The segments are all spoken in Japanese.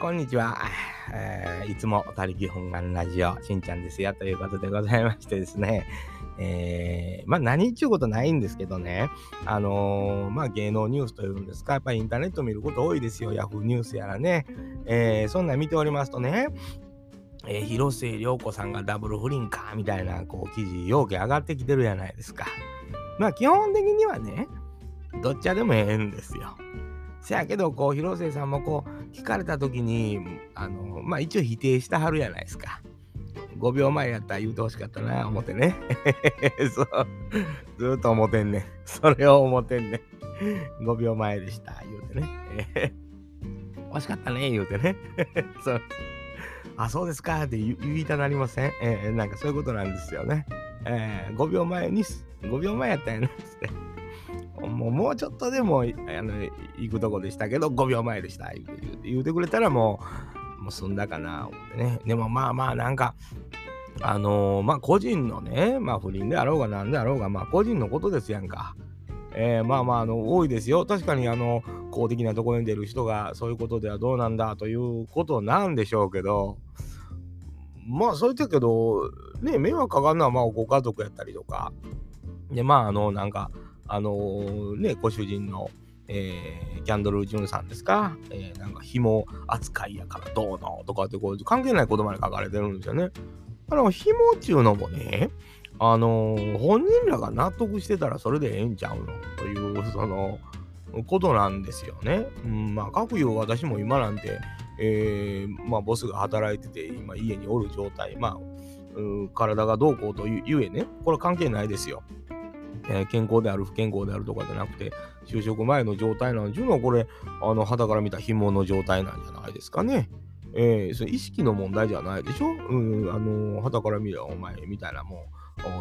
こんにちは。えーいつも他力本願ラジオ、しんちゃんですよ。ということでございましてですね。えーまあ何ちゅうことないんですけどね。あのーまあ芸能ニュースというんですか。やっぱりインターネット見ること多いですよ。ヤフーニュースやらね。えーそんなん見ておりますとね。えー広末涼子さんがダブル不倫かみたいなこう記事要件上がってきてるじゃないですか。まあ基本的にはね、どっちでもええんですよ。せやけど、こう、広末さんもこう、聞かれた時に、あの、まあ一応否定したはるやないですか。5秒前やったら言うてほしかったな、思ってね。そう。ずっと思ってんね。それを思ってんねん。5秒前でした、言うてね。え ー惜しかったね、言うてね。そう。あ、そうですかって言言いたなりません？えーなんかそういうことなんですよね。えー5秒前に、5秒前やったんやな、つって。もうもうちょっとでもあの行くとこでしたけど5秒前でした言うて言うてくれたらもうもう済んだかな思ってね。でもまあまあなんかあのーまあ個人のねまあ不倫であろうがなんであろうがまあ個人のことですやんか。えーまあまああの多いですよ。確かにあの公的なところに出る人がそういうことではどうなんだということなんでしょうけどまあそう言ってるけどね迷惑かかるのはまあご家族やったりとか。でまああのなんかあのーね、ご主人の、えーキャンドル・ジュンさんですか、えーなんか紐扱いやからどうのとかってこう関係ないことまで書かれてるんですよね。だから紐っちゅうのもね、あのー本人らが納得してたらそれでええんちゃうのというそのことなんですよね。うん、まあ各有私も今なんて、えーまあボスが働いてて今家におる状態、まあ、体がどうこうというゆえね、これ関係ないですよ。えー健康である不健康であるとかじゃなくて就職前の状態なんていうのはこれあの肌から見た紐の状態なんじゃないですかね。えーそれ意識の問題じゃないでしょ？うん、あの肌から見ればお前みたいなも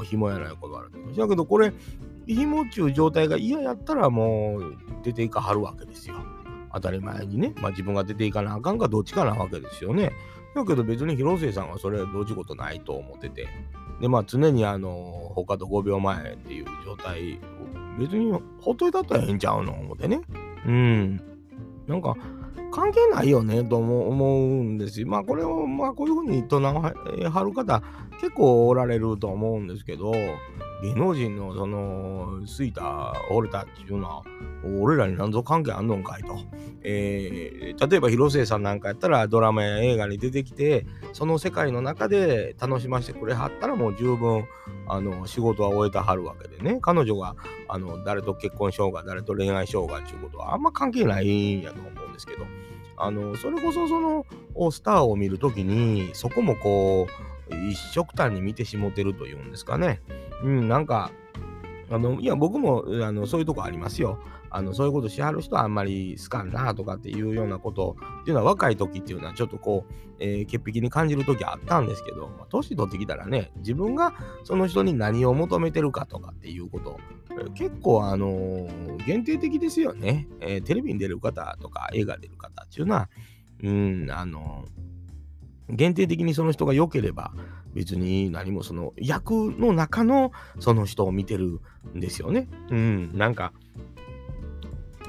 う紐やないことある。だけどこれ紐っちゅう状態が嫌やったらもう出ていかはるわけですよ。当たり前にね。まあ自分が出ていかなあかんかどっちかなわけですよね。だけど別に広末さんはそれどうちことないと思ってて。でまあ常にあの他と5秒前っていう状態別にほっといたったらええんちゃうの思ってね。うん。なんか関係ないよねと思う思うんですよ。まあこれをまあこういうふうに唱えはる方結構おられると思うんですけど芸能人のそのすいた折れたっていうのは俺らに何ぞ関係あんのんかいと。えー例えば広末さんなんかやったらドラマや映画に出てきてその世界の中で楽しませてくれはったらもう十分あの仕事は終えたはるわけでね彼女があの誰と結婚しようが誰と恋愛しようがっていうことはあんま関係ないんやと思うんですけどあのそれこそそのスターを見るときにそこもこう一色単に見てしもてるというんですかねうんなんかあのいや僕もあのそういうとこありますよ。あのそういうことしはる人はあんまり好かんなとかっていうようなことっていうのは若い時っていうのはちょっとこう、えー潔癖に感じる時あったんですけど、年取ってきたらね自分がその人に何を求めてるかとかっていうこと、結構あのー限定的ですよね、えーテレビに出る方とか映画出る方っていうのはうんあのー限定的にその人が良ければ別に何もその役の中のその人を見てるんですよね。うん、なんか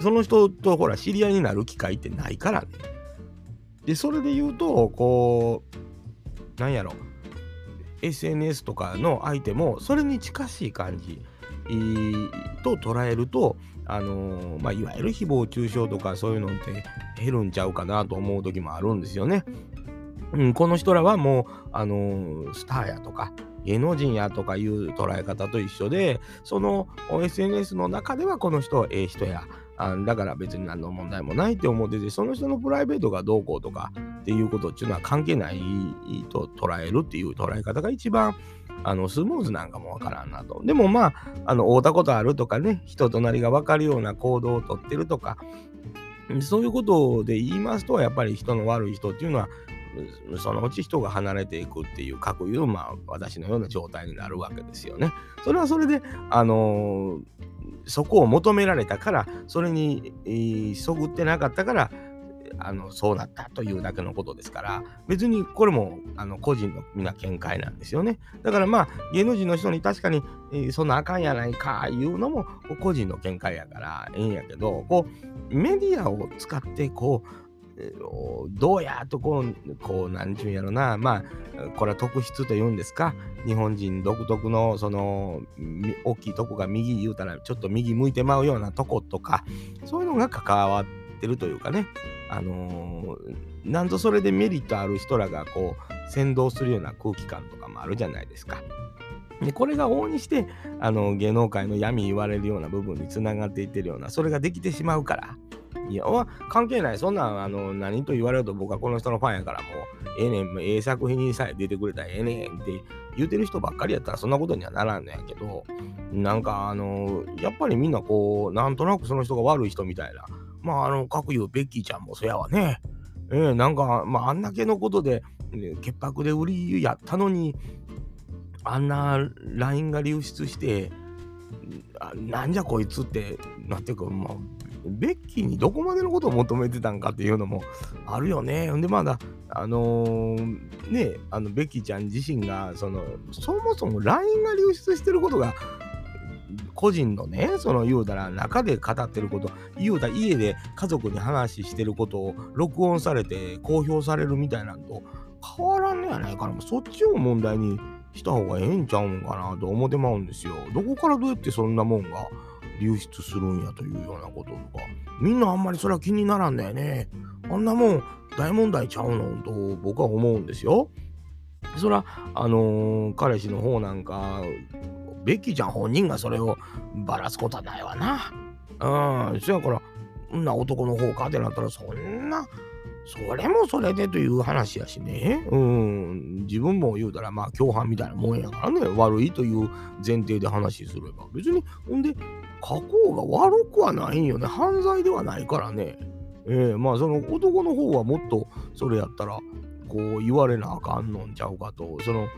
その人とほら知り合いになる機会ってないからね。で、それで言うと、こう、なんやろ、SNS とかの相手もそれに近しい感じと捉えると、あのーまあ、いわゆる誹謗中傷とかそういうのって減るんちゃうかなと思う時もあるんですよね。うん、この人らはもう、あのスターやとか芸能人やとかいう捉え方と一緒でその SNS の中ではこの人はええ人やあだから別に何の問題もないって思っててその人のプライベートがどうこうとかっていうことっていうのは関係ないと捉えるっていう捉え方が一番あのスムーズなんかもわからんなと。でもまあ、あの会うたことあるとかね人となりが分かるような行動をとってるとかそういうことで言いますとやっぱり人の悪い人っていうのはそのうち人が離れていくっていう各いう、まあ、私のような状態になるわけですよね。それはそれで、あのーそこを求められたから、それに、えーそぐってなかったから、あのそうなったというだけのことですから別にこれもあの個人の皆見解なんですよねだからまあ芸能人の人に確かに、えーそんなあかんやないかいうのも個人の見解やからええんやけどこうメディアを使ってこうどうやとこう、こう、なんちゅうんやろな、まあ、これは特質というんですか、日本人独特の、その、大きいとこが右言うたら、ちょっと右向いてまうようなとことか、そういうのが関わってるというかね、あのー、なんとそれでメリットある人らが、こう、先導するような空気感とかもあるじゃないですか。でこれが往々にしてあの芸能界の闇言われるような部分につながっていってるようなそれができてしまうからいや、関係ない。そんなん、あの、何と言われると僕はこの人のファンやからもう、ええねん、ええ作品にさえ出てくれたらええねんって言うてる人ばっかりやったらそんなことにはならんのやけど、なんか、あの、やっぱりみんなこう、なんとなくその人が悪い人みたいな。まあ、あの、各言うベッキーちゃんもそやわね。ええー、なんか、まあ、あんだけのことで、潔白で売りやったのに、あんな LINE が流出して、なんじゃこいつって、なんていうか、まあ、ベッキーにどこまでのことを求めてたんかっていうのもあるよね。ほんで、まだ、あのー、ね、あの、ベッキーちゃん自身が、その、そもそも LINE が流出してることが、個人のね、その言うたら中で語ってること、言うたら家で家族に話してることを録音されて公表されるみたいなんと変わらんねやないかな。そっちを問題にした方がええんちゃうんかなと思ってまうんですよ。どこからどうやってそんなもんが流出するんやというようなこととか、みんなあんまりそれは気にならんだよね。あんなもん大問題ちゃうのと僕は思うんですよ。そら、あのー、彼氏の方なんか、ベッキーちゃん本人がそれをばらすことはないわな。うん、そやから、んな男の方かってなったら、そんな、それもそれでという話やしね。うん。自分も言うたら、まあ、共犯みたいなもんやからね。悪いという前提で話すれば。別に、ほんで、加工が悪くはないんよね。犯罪ではないからね。えー、まあ、その男の方はもっとそれやったら、こう言われなあかんのんちゃうかと。その、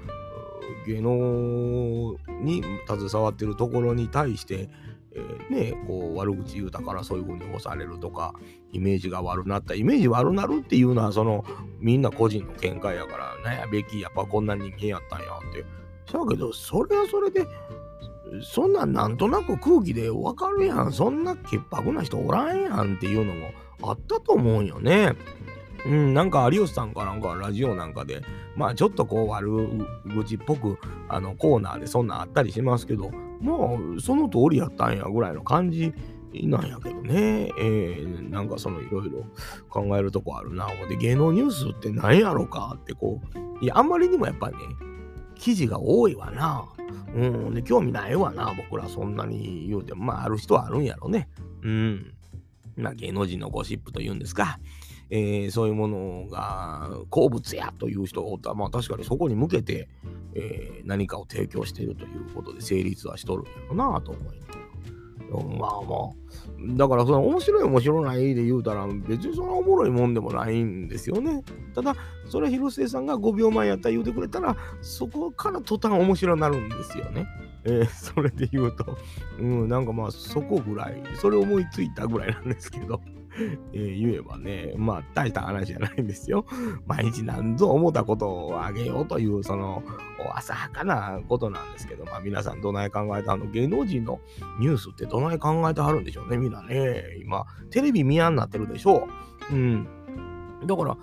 芸能に携わってるところに対して、えー、ね、こう悪口言うたからそういう風に押されるとか、イメージが悪なった。イメージ悪なるっていうのは、その、みんな個人の見解やから、なんや、ベキやっぱこんな人間やったんやって。だけど、それはそれで、そんなんなんとなく空気でわかるやん。そんな潔白な人おらんやんっていうのもあったと思うんよね。うん、なんか有吉さんかなんかラジオなんかで、まあちょっとこう悪口っぽくあのコーナーでそんなんあったりしますけど、まあその通りやったんやぐらいの感じなんやけどね。えー、なんかそのいろいろ考えるとこあるな。で芸能ニュースって何やろかってこう、いやあんまりにもやっぱりね、記事が多いわな。うん、で興味ないわな、僕らそんなに言うても、まあある人はあるんやろね。うん。まあ芸能人のゴシップというんですか。えー、そういうものが好物やという人が、まあ確かにそこに向けて、えー、何かを提供しているということで成立はしとるんやろなと思います。まあまあ、だからその面白い面白ないで言うたら別にそんなおもろいもんでもないんですよね。ただ、それは広末さんが5秒前やったら言うてくれたら、そこから途端面白になるんですよね。えー、それで言うと、うん、なんかまあそこぐらい、それ思いついたぐらいなんですけど。えー、言えばね、まあ大した話じゃないんですよ。毎日何ぞ思ったことをあげようという、その浅はかなことなんですけど、まあ皆さんどない考えたの？芸能人のニュースってどない考えてはるんでしょうね、みんなね。今、テレビ見やんなってるでしょう。うん。だから、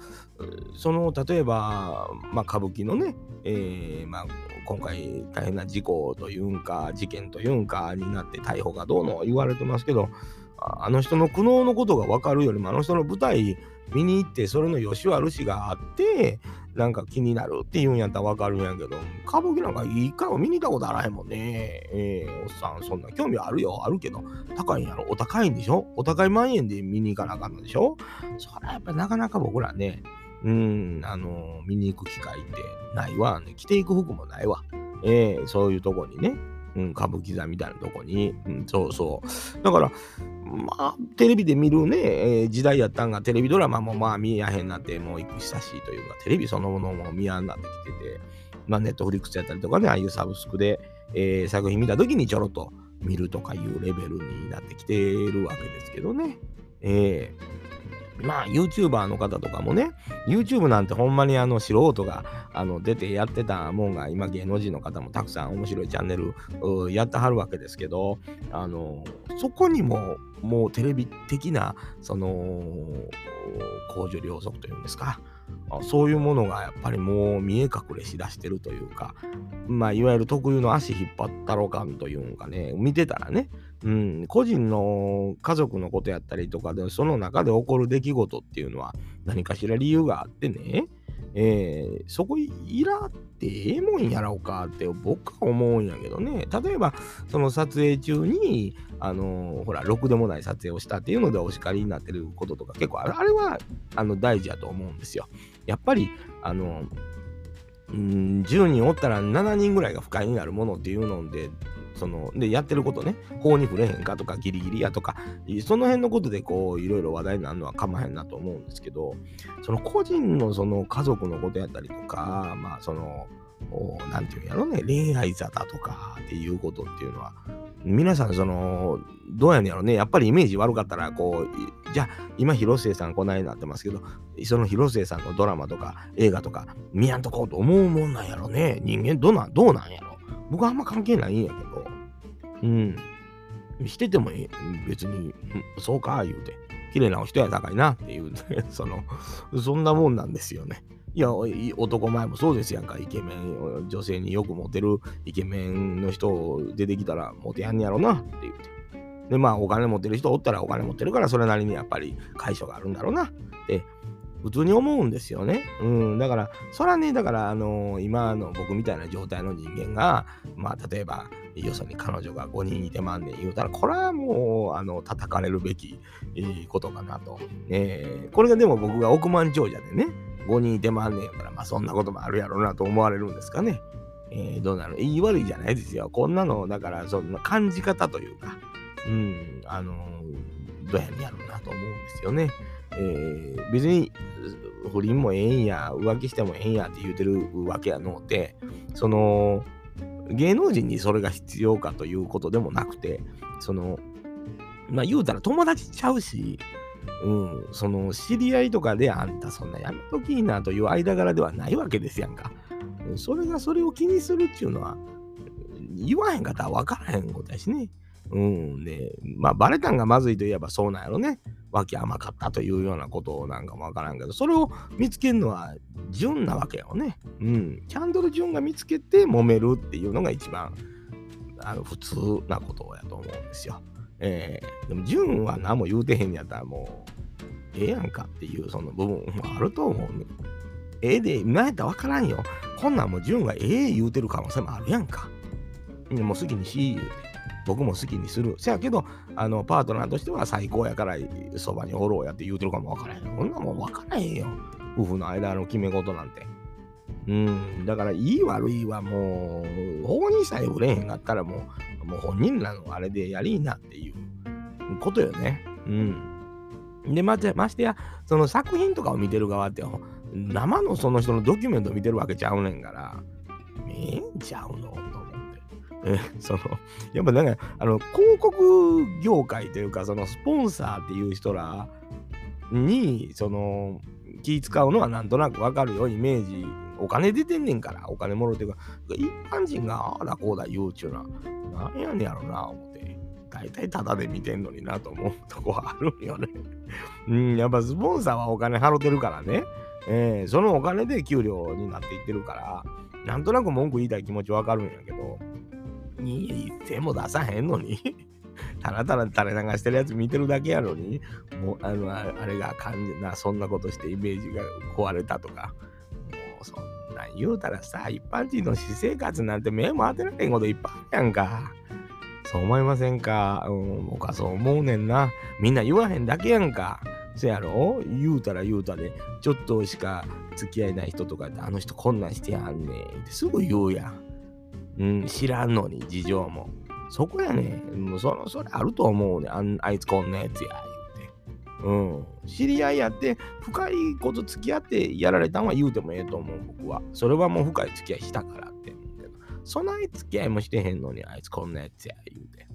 その、例えば、まあ歌舞伎のね、えー、まあ今回大変な事故というんか、事件というんかになって逮捕がどうの言われてますけど、あの人の苦悩のことが分かるよりもあの人の舞台見に行ってそれの良し悪しがあってなんか気になるって言うんやったら分かるんやけど歌舞伎なんか一回も見に行ったことあらへんもんね。えー、おっさんそんな興味あるよ。あるけど高いんやろ。お高いんでしょ？お高い万円で見に行かなあかんのでしょ？それはやっぱなかなか僕らねうんあの見に行く機会ってないわ、ね、着ていく服もないわ。えー、そういうとこにね。うん、歌舞伎座みたいなとこに、うん、そうそう。だから、まあ、テレビで見るね、えー、時代やったんが、テレビドラマもまあ見えやへんなって、もう行く久しいというか、テレビそのものも見やんなってきてて、まあ、ネットフリックスやったりとかね、ああいうサブスクで、えー、作品見た時にちょろっと見るとかいうレベルになってきてるわけですけどね。えまあ YouTuber の方とかもね YouTube なんてほんまにあの素人があの出てやってたもんが今芸能人の方もたくさん面白いチャンネルやってはるわけですけどあのそこにももうテレビ的なその公序良俗というんですかそういうものがやっぱりもう見え隠れしだしてるというか、まあ、いわゆる特有の足引っ張ったろ感というんかね、見てたらね、うん、個人の家族のことやったりとかで、その中で起こる出来事っていうのは何かしら理由があってね、えー、そこいらってええもんやろうかって僕は思うんやけどね。例えば、その撮影中に、あのー、ほら、ろくでもない撮影をしたっていうのでお叱りになってることとか結構あれあれはあの大事やと思うんですよ。やっぱり、あのうん、10人おったら7人ぐらいが不快になるものっていうので、その、で、やってることね、法に触れへんかとか、ギリギリやとか、その辺のことで、こう、いろいろ話題になるのはかまへんなと思うんですけど、その個人のその家族のことやったりとか、まあ、その、なんていうんやろね、恋愛沙汰とかっていうことっていうのは、皆さん、その、どうやねんやろね、やっぱりイメージ悪かったら、こう、じゃあ、今、広末さんこないなってますけど、その広末さんのドラマとか映画とか見やんとこうと思うもんなんやろね。人間どうなん、どうなんやろ。僕はあんま関係ないんやけど、うん。してても別に、そうか、言うて。綺麗なお人や高いなっていう、その、そんなもんなんですよね。いや、男前もそうですやんか、イケメン、女性によくモテるイケメンの人出てきたらモテやんねやろなって言って。で、まあ、お金持ってる人おったらお金持ってるから、それなりにやっぱり解消があるんだろうなって普通に思うんですよね。うん、だから、そらね、だから、あのー、今の僕みたいな状態の人間が、まあ、例えば、よそに彼女が5人いてまんねん言うたら、これはもう、あの、叩かれるべき、え、ことかなと。えー、これがでも僕が億万長者でね、5人いてまんねんやから、まあ、そんなこともあるやろうなと思われるんですかね。えー、どうなる？言い悪いじゃないですよ。こんなの、だから、そんな感じ方というか、うん、あのどうやねんやろうなと思うんですよね。えー、別に不倫もええんや、浮気してもええんやって言うてるわけやので、その、芸能人にそれが必要かということでもなくて、その、まあ言うたら友達ちゃうし、うん、その知り合いとかであんたそんなやめときいなという間柄ではないわけですやんか。それがそれを気にするっていうのは、言わへんかったら分からへんことやしね。うん。で、まあ、バレたんがまずいといえばそうなんやろね。脇甘かったというようなことなんかもわからんけど、それを見つけるのは純なわけよね。うん。キャンドル純が見つけて揉めるっていうのが一番、あの、普通なことやと思うんですよ。えー、でも純は何も言うてへんやったらもう、ええやんかっていうその部分もあると思うね。ええで、何やったらわからんよ。こんなんも純がええ言うてる可能性もあるやんか。もう好きにし言うて。僕も好きにする。せやけど、あの、パートナーとしては最高やから、そばにおろうやって言うてるかもわからへん。こんなもんわからへんよ。夫婦の間の決め事なんて。うん、だから、いい悪いはもう、法にさえ売れへんかったらもう、もう本人らのあれでやりなっていうことよね。うん。で、まましてや、その作品とかを見てる側って、生のその人のドキュメント見てるわけちゃうねんから、ええんちゃうのえその、やっぱなんか、あの、広告業界というか、そのスポンサーっていう人らに、その、気使うのはなんとなくわかるよ、イメージ。お金出てんねんから、お金もろていうか、一般人がああだこうだ言うちゅうな、なんやねやろな、思って。大体タダで見てんのになと思うとこはあるんよね。うん、やっぱスポンサーはお金払ってるからね。えー、そのお金で給料になっていってるから、なんとなく文句言いたい気持ちわかるんやけど、に手も出さへんのに ただただ垂れ流してるやつ見てるだけやのに、もう、あの、あれが感じな、そんなことしてイメージが壊れたとか、もうそんなん言うたらさ、一般人の私生活なんて目も当てられへんこといっぱいあるやんか。そう思いませんか？うん、僕はそう思うねんな。みんな言わへんだけやんか。そやろ？言うたら言うたで、ちょっとしか付き合いない人とかで、あの人こんなんしてやんねんってすぐ言うやん。うん、知らんのに、事情も。そこやねもうその、それあると思うねああいつこんなやつや、言うて。うん。知り合いやって、深いこと付き合ってやられたんは言うてもええと思う、僕は。それはもう深い付き合いしたからって。そない付き合いもしてへんのに、あいつこんなやつや、言うて。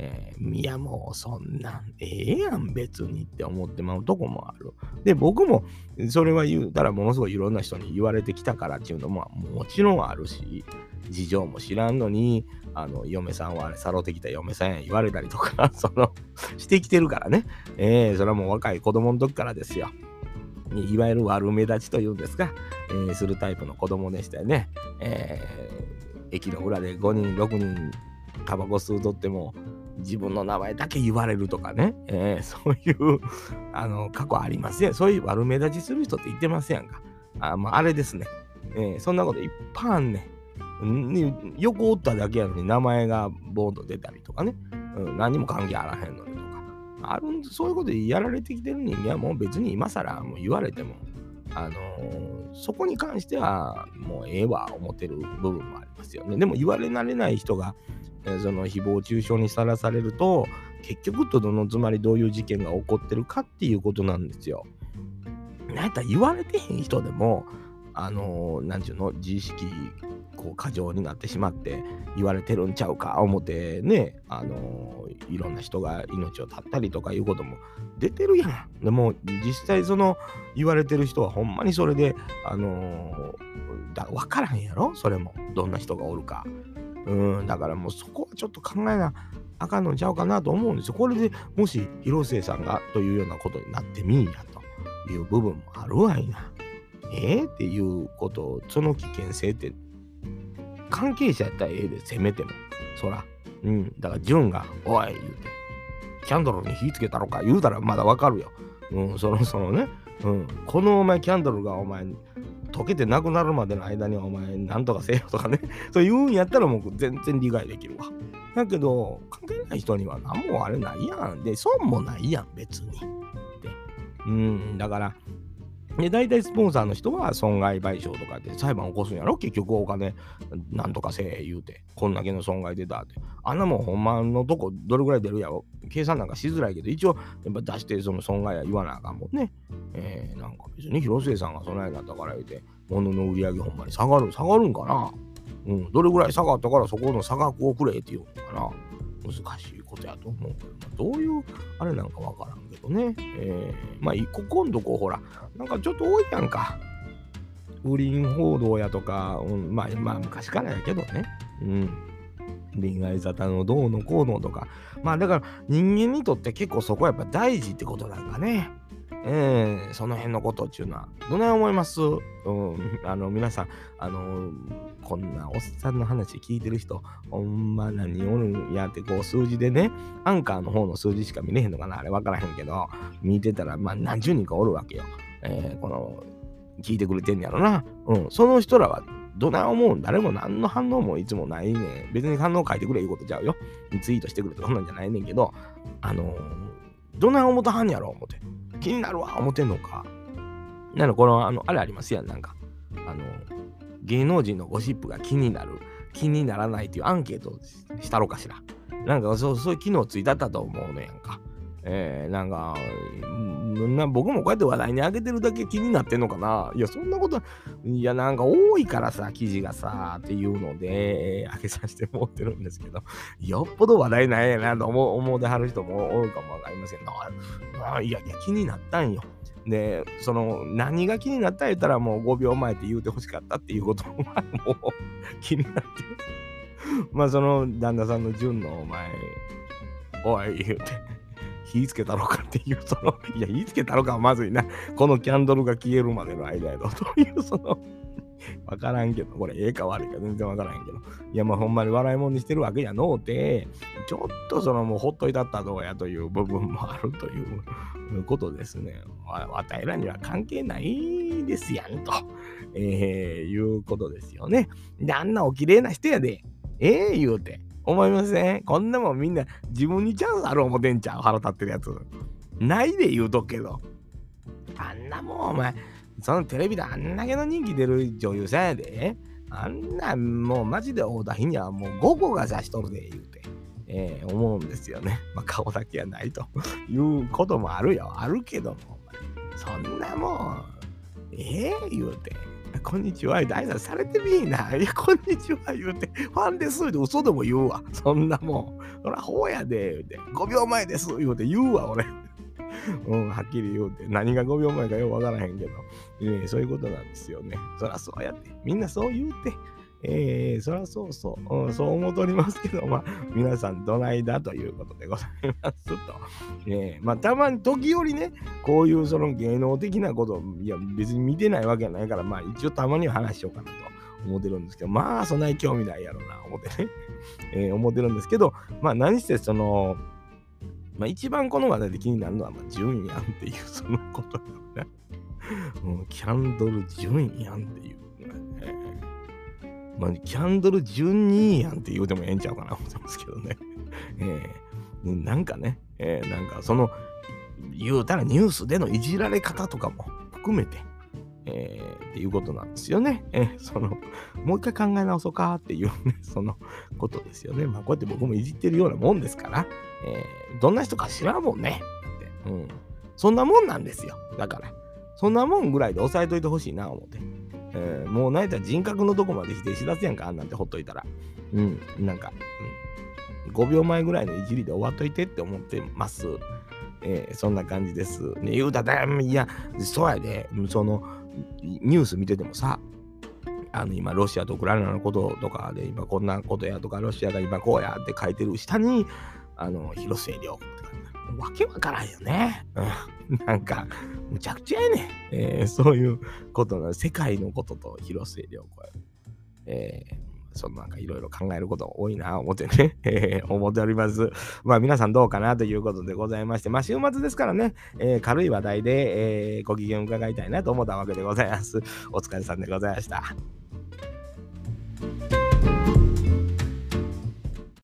えー、いやもうそんなんええやん別にって思ってまうとこもある。で僕もそれは言うたらものすごいいろんな人に言われてきたからっていうのももちろんあるし事情も知らんのにあの嫁さんはあれさろってきた嫁さんや言われたりとか そのしてきてるからね、えー、それはもう若い子供の時からですよ。いわゆる悪目立ちというんですか、えー、するタイプの子供でしたよね。えー、駅の裏で5人6人タバコ吸うとっても自分の名前だけ言われるとかね、えー、そういうあの過去ありますね。そういう悪目立ちする人って言ってますやんか。あ,、まあ、あれですね、えー、そんなこといっぱいあんねん。横おっただけやのに名前がボーンと出たりとかね、うん、何も関係あらへんのにとか。あるんでそういうことでやられてきてる人間はもう別に今更もう言われても、あのー、そこに関してはもうええわ思ってる部分もありますよね。でも言われ慣れない人がその誹謗中傷にさらされると結局とどのつまりどういう事件が起こってるかっていうことなんですよ。なんやった言われてへん人でもあの何て言うの？自意識こう過剰になってしまって言われてるんちゃうか？思ってねあのいろんな人が命を絶ったりとかいうことも出てるやん。でも実際その言われてる人はほんまにそれであのだ分からへんやろ？それもどんな人がおるか。うん、だからもうそこはちょっと考えなあかんのちゃうかなと思うんですよ。これでもし広末さんがというようなことになってみんやという部分もあるわいな。え、っていうこと、その危険性って関係者やったらええで、せめても。そら。うん。だから、潤が、おい、言うて、キャンドルに火つけたのか言うたらまだわかるよ。うん、そろそろね。うん。このお前、キャンドルがお前、溶けてなくなるまでの間にお前なんとかせよとかね そう言うんやったらもう全然理解できるわ。だけど関係ない人には何もあれないやん。で損もないやん別に。でうんだからで大体スポンサーの人は損害賠償とかで裁判起こすんやろ？結局お金なんとかせえ言うてこんだけの損害出たって。あんなもんほんまのとこどれぐらい出るやろ？計算なんかしづらいけど一応やっぱ出してその損害は言わなあかんもんね。えー、なんか別に広末さんがそないなったから言うて物の売り上げほんまに下がる下がるんかな？うんどれぐらい下がったからそこの差額をくれって言うのかな？難しいことやと思うけど、どういうあれなんかわからんけどね。えー、まあ、ここんとこほら、なんかちょっと多いやんか。不倫報道やとか、うん、まあ、まあ、昔からやけどね。うん。恋愛沙汰のどうのこうのとか。まあ、だから人間にとって結構そこはやっぱ大事ってことなんかね。えー、その辺のことっていうのは、どない思います？うん、あの、皆さん、あの、こんなおっさんの話聞いてる人、ほんま何おるんやって、こう、数字でね、アンカーの方の数字しか見れへんのかなあれ分からへんけど、見てたら、まあ、何十人かおるわけよ。えー、この、聞いてくれてんやろな。うん、その人らは、どない思うん？誰も何の反応もいつもないね別に反応書いてくれいうことちゃうよ。ツイートしてくれとかそんなんじゃないねんけど、あのー、どない思ったはんやろ思って。気になるわ思ってんのか。なのこの、あの、あれありますやん、なんか。あの、芸能人のゴシップが気になる、気にならないっていうアンケートしたろかしら。なんかそうそういう機能ついたったと思うのやんか。えー、なんか、な僕もこうやって話題に上げてるだけ気になってんのかないや、そんなこと、いや、なんか多いからさ、記事がさ、っていうので、上げさせてもらってるんですけど、よっぽど話題ないやなと思う思うではる人も多いかもわかりませんが、いやいや、気になったんよ。で、その、何が気になった言ったらもう5秒前って言うてほしかったっていうことはもう気になってまあ、その旦那さんの純のお前、おい、言うて。火つけたろかっていう、その、いや、火つけたろかはまずいな。このキャンドルが消えるまでの間やろ。という、その、わからんけど、これ、ええか悪いか全然わからんけど。いや、まあ、ほんまに笑い物にしてるわけやのうて、ちょっとその、もうほっといたったどうやという部分もあるということですね。わたいらには関係ないですやんと、えー、いうことですよね。で、あんなお綺麗な人やで、ええー、言うて。思いません？こんなもんみんな自分にチャンスある思てんちゃう？腹立ってるやつ。ないで言うとくけど。あんなもんお前、そのテレビであんだけの人気出る女優さんやで。あんなもうマジで大田日にはもう午後が差しとるで言うて。えー、思うんですよね。まあ、顔だけやないということもあるよ。あるけども、そんなもん、ええー、言うて。こんにちは、大拶されてみいな。いや、こんにちは、言うて、ファンですって嘘でも言うわ。そんなもん。そら、ほうやで、言うて、5秒前です、言うて言うわ、俺。うん、はっきり言うて、何が5秒前かよくわからへんけど、えー、そういうことなんですよね。そらそうやって、みんなそう言うて、えー、そらそうそう、うん、そう思っておりますけど、まあ、皆さんどないだということでございますと。えー、まあ、たまに時折ね、こういうその芸能的なこと、いや、別に見てないわけないから、まあ、一応たまには話しようかなと思ってるんですけど、まあ、そんなに興味ないやろな、思ってね、えー、思ってるんですけど、まあ、何せその、まあ、一番この話題で気になるのは、まあ、順やんっていう、そのことだよね。うん、キャンドル順やんっていう、まあ、キャンドル順にやんって言うてもええんちゃうかな思ってますけどね。えー、なんかね、えー、なんかその、言うたらニュースでのいじられ方とかも含めて、えー、っていうことなんですよね。えー、その、もう一回考え直そうかっていうね、そのことですよね。まあ、こうやって僕もいじってるようなもんですから、えー、どんな人か知らんもんね。って、うん。そんなもんなんですよ。だから、そんなもんぐらいで押さえといてほしいな、思って。えー、もうないたら人格のとこまで否定しだすやんか、あんなんてほっといたら。うん、なんか、うん、5秒前ぐらいのいじりで終わっといてって思ってます。えー、そんな感じです。ね、言うたら、いや、そうやで、その、ニュース見ててもさ、あの今、ロシアとウクライナのこととかで、今こんなことやとか、ロシアが今こうやって書いてる下に、あの、広末涼とか、わけわからんよね。うん、なんか、むちゃくちゃやねえー、そういうことな世界のことと広末涼子や。えーそのなんかいろいろ考えること多いな、思ってね、えー、思っております。まあ皆さんどうかなということでございまして、まあ週末ですからね、えー、軽い話題で、えー、ご機嫌伺いたいなと思ったわけでございます。お疲れさんでございました。